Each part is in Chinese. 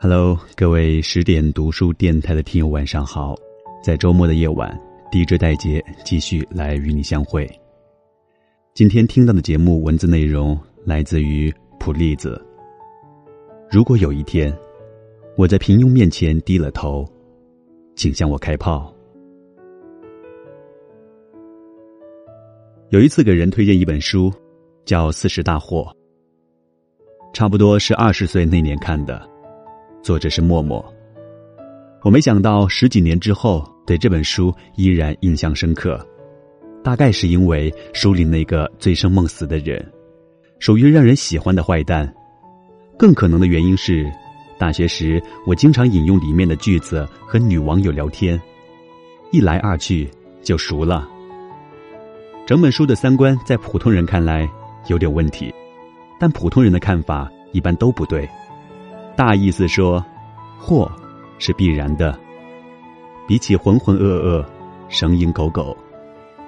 Hello，各位十点读书电台的听友，晚上好！在周末的夜晚，DJ 戴杰继续来与你相会。今天听到的节目文字内容来自于普利子。如果有一天，我在平庸面前低了头，请向我开炮。有一次给人推荐一本书，叫《四十大祸》，差不多是二十岁那年看的。作者是默默。我没想到十几年之后对这本书依然印象深刻，大概是因为书里那个醉生梦死的人，属于让人喜欢的坏蛋。更可能的原因是，大学时我经常引用里面的句子和女网友聊天，一来二去就熟了。整本书的三观在普通人看来有点问题，但普通人的看法一般都不对。大意思说，祸是必然的。比起浑浑噩噩、神吟狗苟，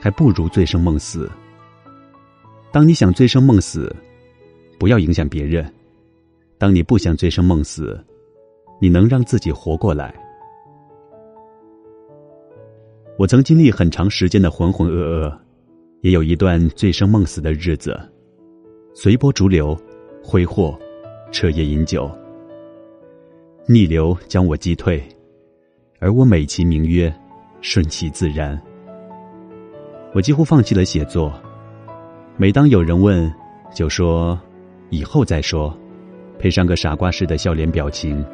还不如醉生梦死。当你想醉生梦死，不要影响别人；当你不想醉生梦死，你能让自己活过来。我曾经历很长时间的浑浑噩噩，也有一段醉生梦死的日子，随波逐流，挥霍，彻夜饮酒。逆流将我击退，而我美其名曰顺其自然。我几乎放弃了写作，每当有人问，就说以后再说，配上个傻瓜似的笑脸表情。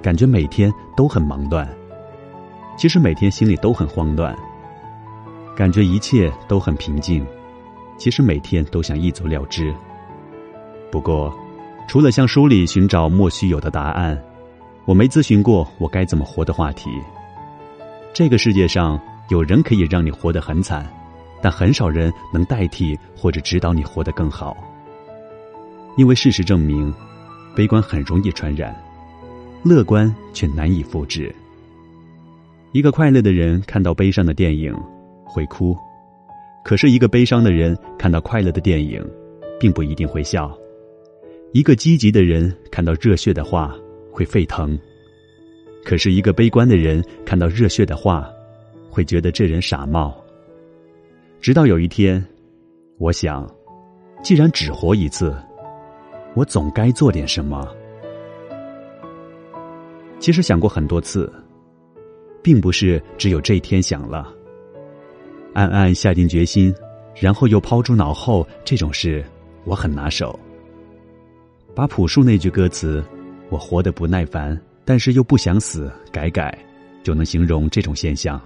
感觉每天都很忙乱，其实每天心里都很慌乱。感觉一切都很平静，其实每天都想一走了之。不过。除了向书里寻找莫须有的答案，我没咨询过我该怎么活的话题。这个世界上有人可以让你活得很惨，但很少人能代替或者指导你活得更好。因为事实证明，悲观很容易传染，乐观却难以复制。一个快乐的人看到悲伤的电影会哭，可是一个悲伤的人看到快乐的电影，并不一定会笑。一个积极的人看到热血的话会沸腾，可是，一个悲观的人看到热血的话，会觉得这人傻冒。直到有一天，我想，既然只活一次，我总该做点什么。其实想过很多次，并不是只有这一天想了。暗暗下定决心，然后又抛诸脑后，这种事我很拿手。把朴树那句歌词“我活得不耐烦，但是又不想死”改改，就能形容这种现象。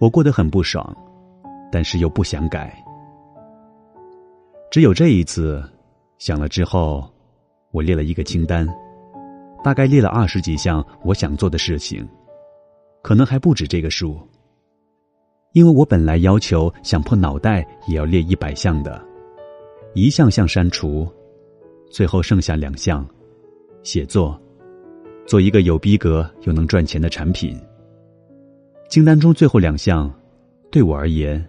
我过得很不爽，但是又不想改。只有这一次，想了之后，我列了一个清单，大概列了二十几项我想做的事情，可能还不止这个数。因为我本来要求想破脑袋也要列一百项的，一项项删除。最后剩下两项：写作，做一个有逼格又能赚钱的产品。清单中最后两项，对我而言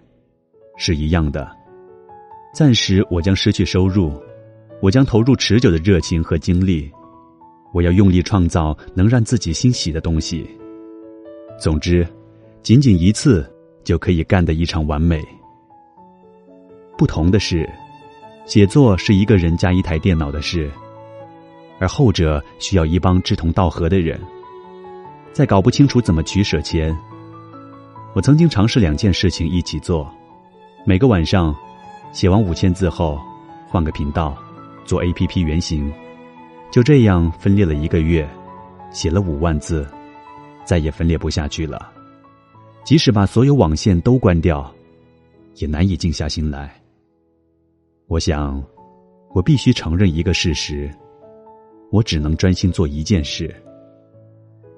是一样的。暂时我将失去收入，我将投入持久的热情和精力。我要用力创造能让自己欣喜的东西。总之，仅仅一次就可以干得异常完美。不同的是。写作是一个人加一台电脑的事，而后者需要一帮志同道合的人。在搞不清楚怎么取舍前，我曾经尝试两件事情一起做：每个晚上写完五千字后，换个频道做 A P P 原型。就这样分裂了一个月，写了五万字，再也分裂不下去了。即使把所有网线都关掉，也难以静下心来。我想，我必须承认一个事实：我只能专心做一件事。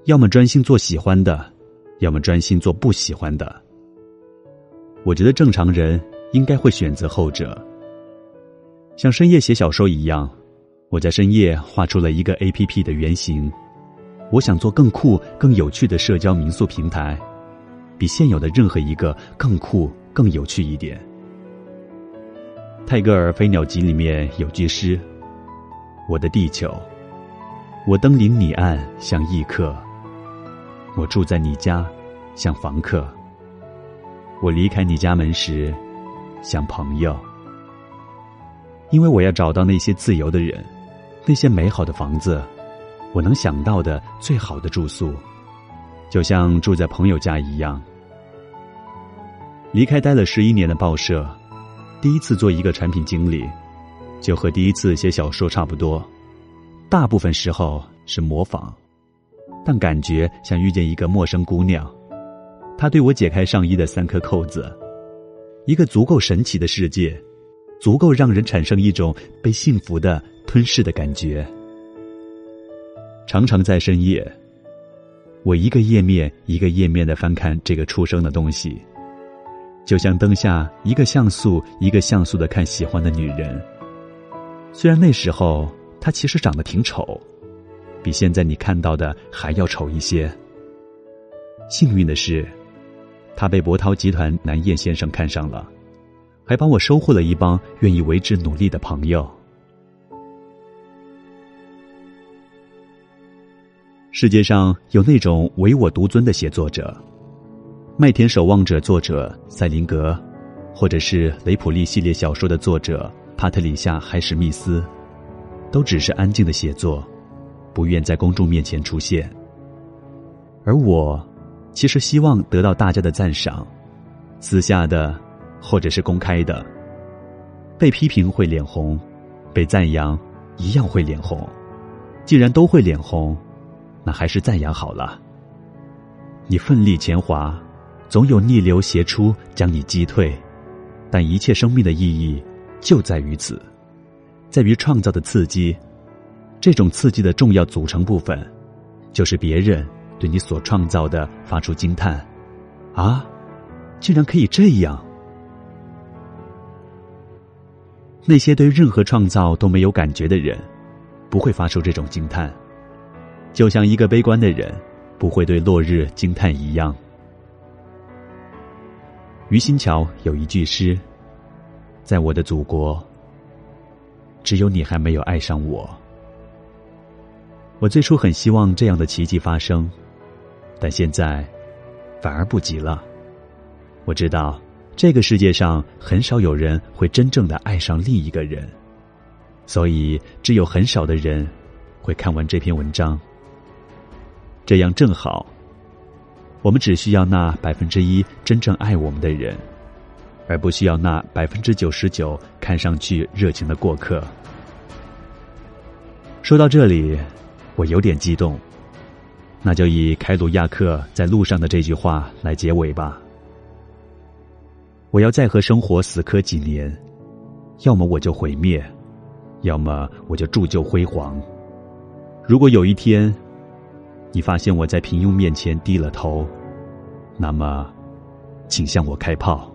要么专心做喜欢的，要么专心做不喜欢的。我觉得正常人应该会选择后者。像深夜写小说一样，我在深夜画出了一个 A P P 的原型。我想做更酷、更有趣的社交民宿平台，比现有的任何一个更酷、更有趣一点。泰戈尔《飞鸟集》里面有句诗：“我的地球。”我登临你岸像异客，我住在你家像房客，我离开你家门时像朋友。因为我要找到那些自由的人，那些美好的房子，我能想到的最好的住宿，就像住在朋友家一样。离开待了十一年的报社，第一次做一个产品经理，就和第一次写小说差不多。大部分时候是模仿，但感觉像遇见一个陌生姑娘。她对我解开上衣的三颗扣子，一个足够神奇的世界，足够让人产生一种被幸福的吞噬的感觉。常常在深夜，我一个页面一个页面的翻看这个出生的东西。就像灯下一个像素一个像素的看喜欢的女人，虽然那时候她其实长得挺丑，比现在你看到的还要丑一些。幸运的是，她被博涛集团南燕先生看上了，还帮我收获了一帮愿意为之努力的朋友。世界上有那种唯我独尊的写作者。《麦田守望者》作者塞林格，或者是雷普利系列小说的作者帕特里夏·海史密斯，都只是安静的写作，不愿在公众面前出现。而我，其实希望得到大家的赞赏，私下的，或者是公开的。被批评会脸红，被赞扬一样会脸红。既然都会脸红，那还是赞扬好了。你奋力前滑。总有逆流斜出将你击退，但一切生命的意义就在于此，在于创造的刺激。这种刺激的重要组成部分，就是别人对你所创造的发出惊叹：“啊，竟然可以这样！”那些对任何创造都没有感觉的人，不会发出这种惊叹，就像一个悲观的人不会对落日惊叹一样。于心桥有一句诗：“在我的祖国，只有你还没有爱上我。”我最初很希望这样的奇迹发生，但现在反而不急了。我知道这个世界上很少有人会真正的爱上另一个人，所以只有很少的人会看完这篇文章。这样正好。我们只需要那百分之一真正爱我们的人，而不需要那百分之九十九看上去热情的过客。说到这里，我有点激动，那就以凯鲁亚克在路上的这句话来结尾吧。我要再和生活死磕几年，要么我就毁灭，要么我就铸就辉煌。如果有一天，你发现我在平庸面前低了头，那么，请向我开炮。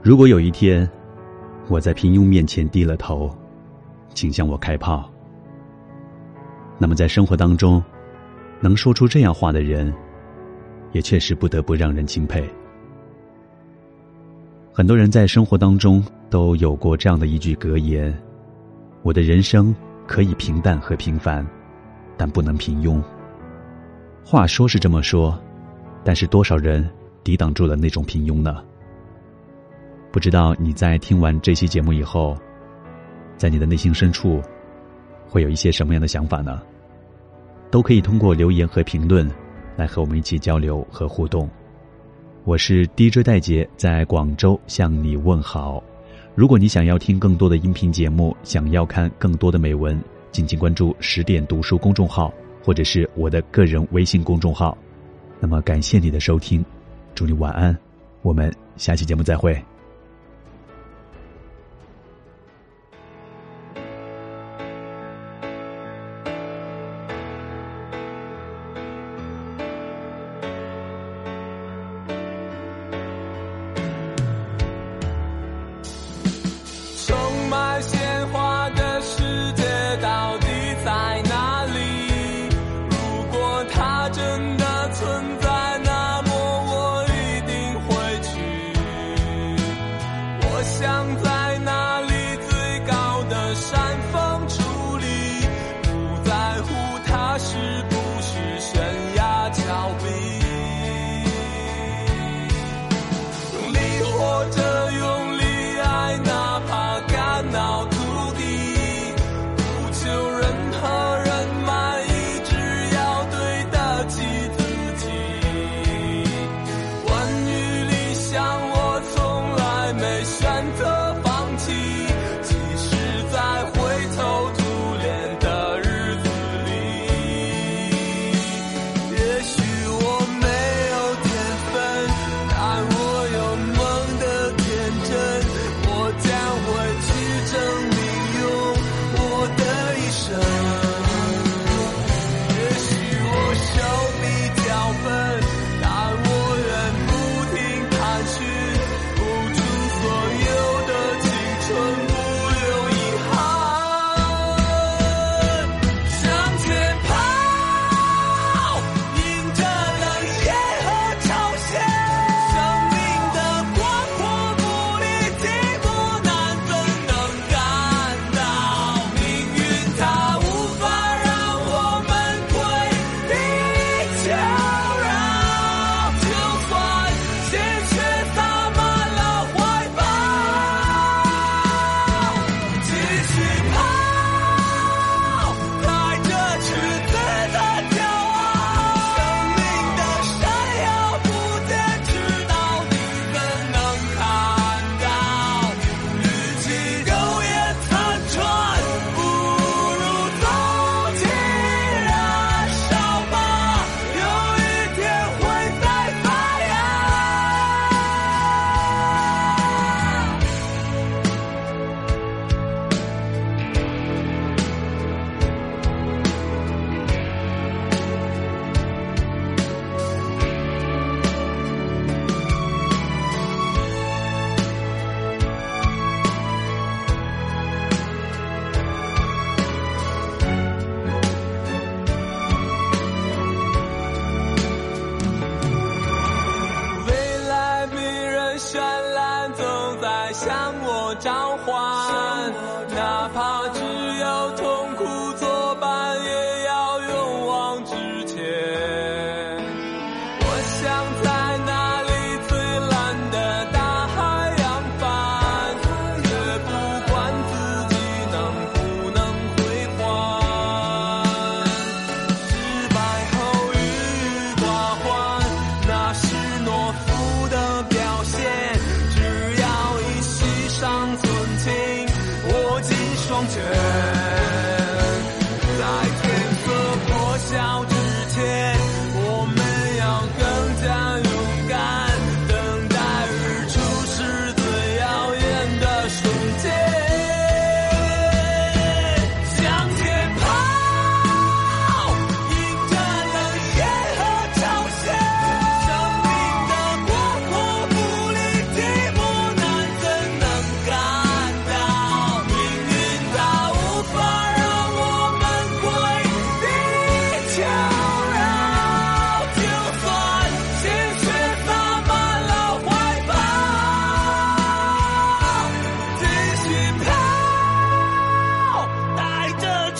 如果有一天我在平庸面前低了头，请向我开炮。那么，在生活当中，能说出这样话的人，也确实不得不让人钦佩。很多人在生活当中都有过这样的一句格言：“我的人生可以平淡和平凡，但不能平庸。”话说是这么说，但是多少人抵挡住了那种平庸呢？不知道你在听完这期节目以后，在你的内心深处，会有一些什么样的想法呢？都可以通过留言和评论，来和我们一起交流和互动。我是 DJ 戴杰，在广州向你问好。如果你想要听更多的音频节目，想要看更多的美文，敬请关注十点读书公众号，或者是我的个人微信公众号。那么，感谢你的收听，祝你晚安，我们下期节目再会。是向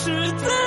是在。